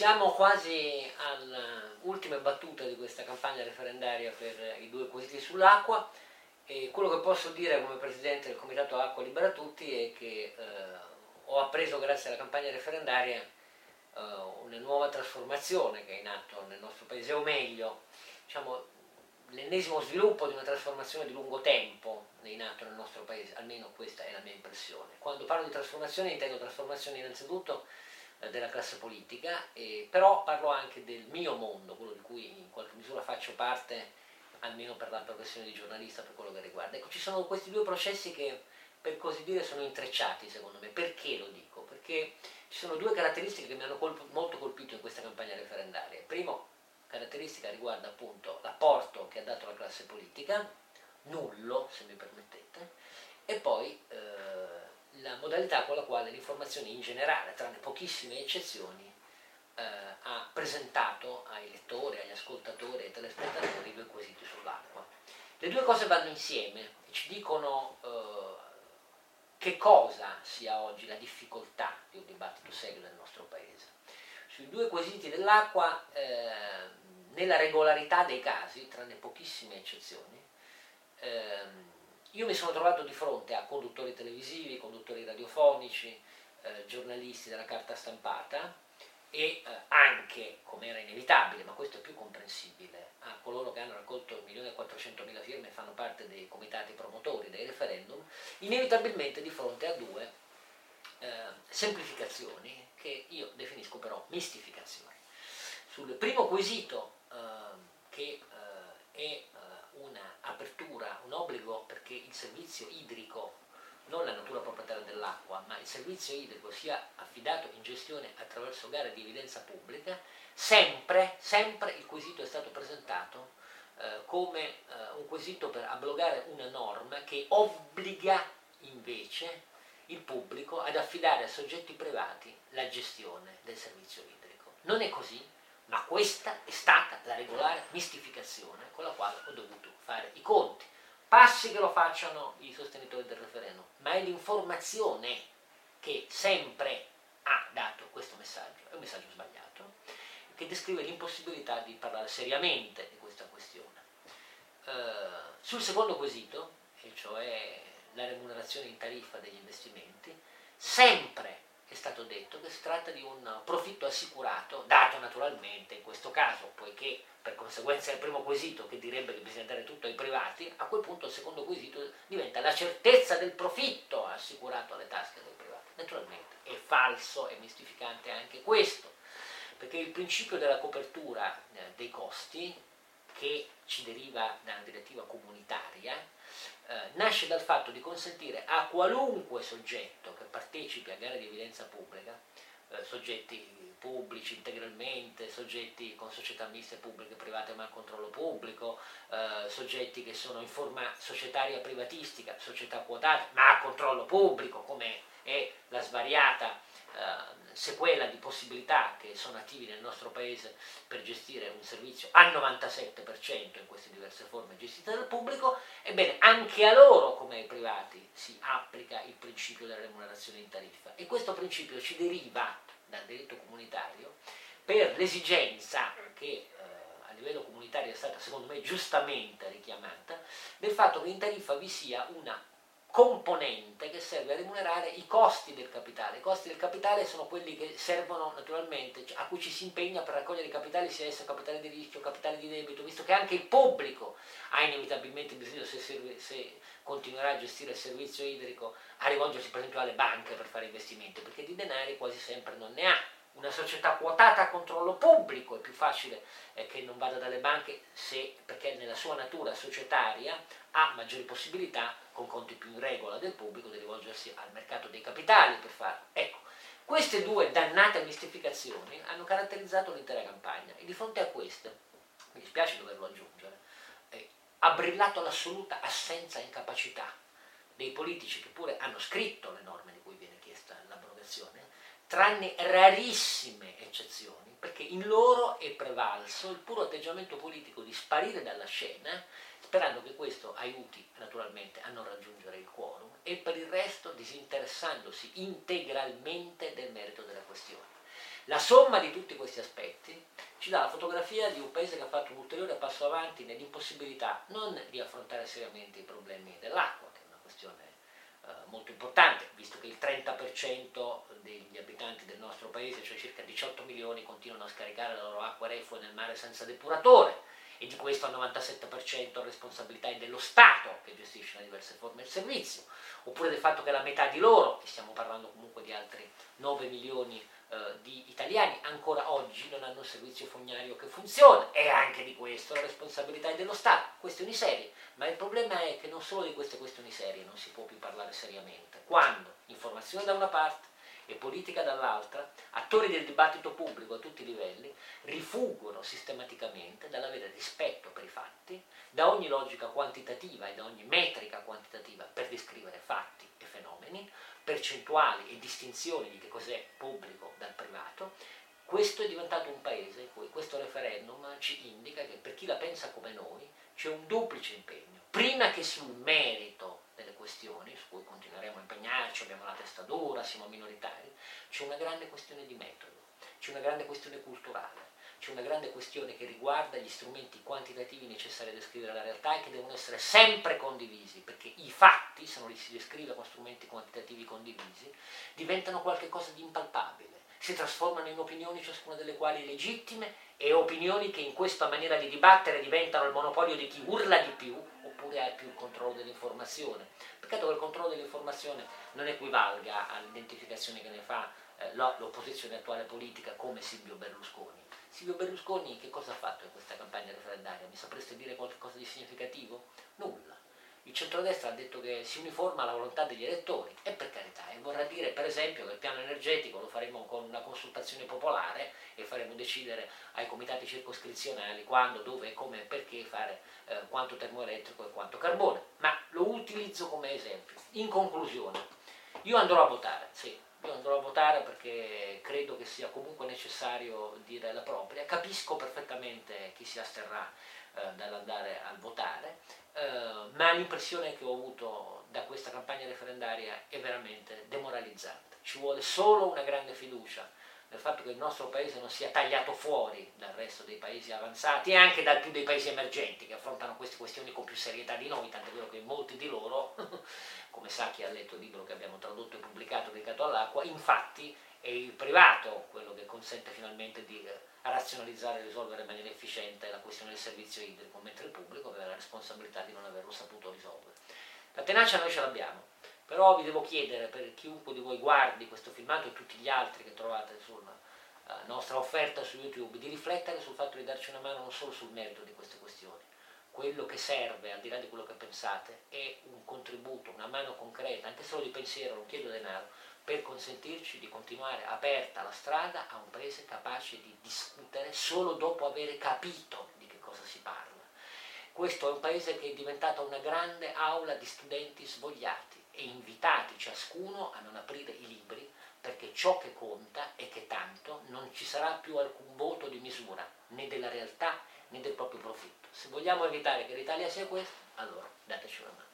siamo quasi alle ultime battute di questa campagna referendaria per i due quesiti sull'acqua e quello che posso dire come presidente del Comitato Acqua Libera Tutti è che eh, ho appreso grazie alla campagna referendaria eh, una nuova trasformazione che è in atto nel nostro paese, o meglio, diciamo, l'ennesimo sviluppo di una trasformazione di lungo tempo in atto nel nostro paese, almeno questa è la mia impressione. Quando parlo di trasformazione intendo trasformazione innanzitutto della classe politica, eh, però parlo anche del mio mondo, quello di cui in qualche misura faccio parte, almeno per la professione di giornalista, per quello che riguarda. Ecco, ci sono questi due processi che per così dire sono intrecciati secondo me. Perché lo dico? Perché ci sono due caratteristiche che mi hanno colp- molto colpito in questa campagna referendaria. Primo, caratteristica riguarda appunto l'apporto che ha dato la classe politica, nullo se mi permettete, e poi eh, la modalità con la quale l'informazione in generale, tranne pochissime eccezioni, eh, ha presentato ai lettori, agli ascoltatori, ai telespettatori i due quesiti sull'acqua. Le due cose vanno insieme e ci dicono eh, che cosa sia oggi la difficoltà di un dibattito serio nel nostro paese. Sui due quesiti dell'acqua, eh, nella regolarità dei casi, tranne pochissime eccezioni, io mi sono trovato di fronte a conduttori televisivi, conduttori radiofonici, eh, giornalisti della carta stampata e eh, anche, come era inevitabile, ma questo è più comprensibile, a coloro che hanno raccolto 1.400.000 firme e fanno parte dei comitati promotori dei referendum, inevitabilmente di fronte a due eh, semplificazioni che io definisco però mistificazioni. Sul primo quesito eh, che eh, è un'apertura, un obbligo perché il servizio idrico, non la natura proprietaria dell'acqua, ma il servizio idrico sia affidato in gestione attraverso gare di evidenza pubblica, sempre, sempre il quesito è stato presentato eh, come eh, un quesito per abrogare una norma che obbliga invece il pubblico ad affidare a soggetti privati la gestione del servizio idrico. Non è così, ma questa è stata la regolare mistificazione con la quale ho dovuto fare i conti. Passi che lo facciano i sostenitori del referendum, ma è l'informazione che sempre ha dato questo messaggio, è un messaggio sbagliato, che descrive l'impossibilità di parlare seriamente di questa questione. Uh, sul secondo quesito, e cioè la remunerazione in tariffa degli investimenti, sempre è stato detto che si tratta di un profitto assicurato, dato naturalmente in questo caso, poiché per conseguenza del primo quesito che direbbe che bisogna dare tutto ai privati, a quel punto il secondo quesito diventa la certezza del profitto assicurato alle tasche dei privati. Naturalmente è falso, è mistificante anche questo, perché il principio della copertura eh, dei costi, che ci deriva dalla direttiva comunitaria, eh, nasce dal fatto di consentire a qualunque soggetto che partecipi a gare di evidenza pubblica, eh, soggetti pubblici integralmente, soggetti con società miste pubbliche e private ma a controllo pubblico, eh, soggetti che sono in forma societaria privatistica, società quotate ma a controllo pubblico, come è la svariata eh, sequela di possibilità che sono attivi nel nostro paese per gestire un servizio al 97% in queste diverse forme gestite dal pubblico, ebbene anche a loro come ai privati si applica il principio della remunerazione in tariffa. E questo principio ci deriva dal diritto comunitario per l'esigenza che eh, a livello comunitario è stata secondo me giustamente richiamata del fatto che in tariffa vi sia una componente che serve a remunerare i costi del capitale. I costi del capitale sono quelli che servono naturalmente, a cui ci si impegna per raccogliere i capitali, sia esso capitale di rischio, capitale di debito, visto che anche il pubblico ha inevitabilmente bisogno, se, serve, se continuerà a gestire il servizio idrico, a rivolgersi per esempio alle banche per fare investimenti, perché di denari quasi sempre non ne ha una società quotata a controllo pubblico è più facile eh, che non vada dalle banche se, perché nella sua natura societaria ha maggiori possibilità con conti più in regola del pubblico di rivolgersi al mercato dei capitali per farlo. Ecco, queste due dannate mistificazioni hanno caratterizzato l'intera campagna e di fronte a queste, mi dispiace doverlo aggiungere, eh, ha brillato l'assoluta assenza e incapacità dei politici che pure hanno scritto le norme di cui viene chiesta l'abrogazione tranne rarissime eccezioni, perché in loro è prevalso il puro atteggiamento politico di sparire dalla scena, sperando che questo aiuti naturalmente a non raggiungere il quorum, e per il resto disinteressandosi integralmente del merito della questione. La somma di tutti questi aspetti ci dà la fotografia di un paese che ha fatto un ulteriore passo avanti nell'impossibilità non di affrontare seriamente i problemi dell'acqua, che è una questione eh, molto importante, visto che il 30% degli abitanti del nostro paese, cioè circa 18 milioni, continuano a scaricare la loro acqua reflua nel mare senza depuratore e di questo il 97% responsabilità è dello Stato che gestisce le diverse forme del servizio, oppure del fatto che la metà di loro, e stiamo parlando comunque di altri 9 milioni eh, di italiani, ancora oggi non hanno un servizio fognario che funziona, e anche di questo la responsabilità è dello Stato, questioni serie, ma il problema è che non solo di queste questioni serie non si può più parlare seriamente, quando informazione da una parte, e politica dall'altra, attori del dibattito pubblico a tutti i livelli, rifuggono sistematicamente dall'avere rispetto per i fatti, da ogni logica quantitativa e da ogni metrica quantitativa per descrivere fatti e fenomeni, percentuali e distinzioni di che cos'è pubblico dal privato, questo è diventato un paese in cui questo referendum ci indica che per chi la pensa come noi c'è un duplice impegno. Prima che sul merito delle questioni, su cui continueremo a impegnarci, abbiamo la testa dura, siamo minoritari, c'è una grande questione di metodo, c'è una grande questione culturale, c'è una grande questione che riguarda gli strumenti quantitativi necessari a descrivere la realtà e che devono essere sempre condivisi, perché i fatti, se non li si descrive con strumenti quantitativi condivisi, diventano qualcosa di impalpabile, si trasformano in opinioni, ciascuna delle quali legittime, e opinioni che in questa maniera di dibattere diventano il monopolio di chi urla di più oppure ha più il controllo dell'informazione. Peccato che il controllo dell'informazione non equivalga all'identificazione che ne fa eh, l'opposizione attuale politica come Silvio Berlusconi. Silvio Berlusconi che cosa ha fatto in questa campagna referendaria? Mi sapreste dire qualcosa di significativo? Nulla. Il centrodestra ha detto che si uniforma alla volontà degli elettori e per carità, vorrà dire per esempio che il piano energetico lo faremo con una consultazione popolare e faremo decidere ai comitati circoscrizionali quando, dove, come e perché fare eh, quanto termoelettrico e quanto carbone, ma lo utilizzo come esempio. In conclusione, io andrò a votare, sì, io andrò a votare perché credo che sia comunque necessario dire la propria, capisco perfettamente chi si asterrà eh, dall'andare a votare, eh, ma l'impressione che ho avuto da questa campagna referendaria è veramente demoralizzante. Ci vuole solo una grande fiducia nel fatto che il nostro paese non sia tagliato fuori dal resto dei paesi avanzati e anche dal più dei paesi emergenti che affrontano queste questioni con più serietà di noi, tant'è vero che molti di loro, come sa chi ha letto il libro che abbiamo tradotto e pubblicato dedicato all'acqua, infatti è il privato quello che consente finalmente di eh, razionalizzare e risolvere in maniera efficiente la questione del servizio idrico, mentre il pubblico aveva la responsabilità di non averlo saputo risolvere. La tenacia noi ce l'abbiamo, però vi devo chiedere, per chiunque di voi guardi questo filmato e tutti gli altri che trovate sulla uh, nostra offerta su YouTube, di riflettere sul fatto di darci una mano non solo sul merito di queste questioni. Quello che serve, al di là di quello che pensate, è un contributo, una mano concreta, anche solo di pensiero, non chiedo denaro, per consentirci di continuare aperta la strada a un paese capace di discutere solo dopo aver capito di che cosa si parla. Questo è un paese che è diventato una grande aula di studenti svogliati e invitati ciascuno a non aprire i libri perché ciò che conta è che tanto non ci sarà più alcun voto di misura né della realtà né del proprio profitto. Se vogliamo evitare che l'Italia sia questo, allora dateci una mano.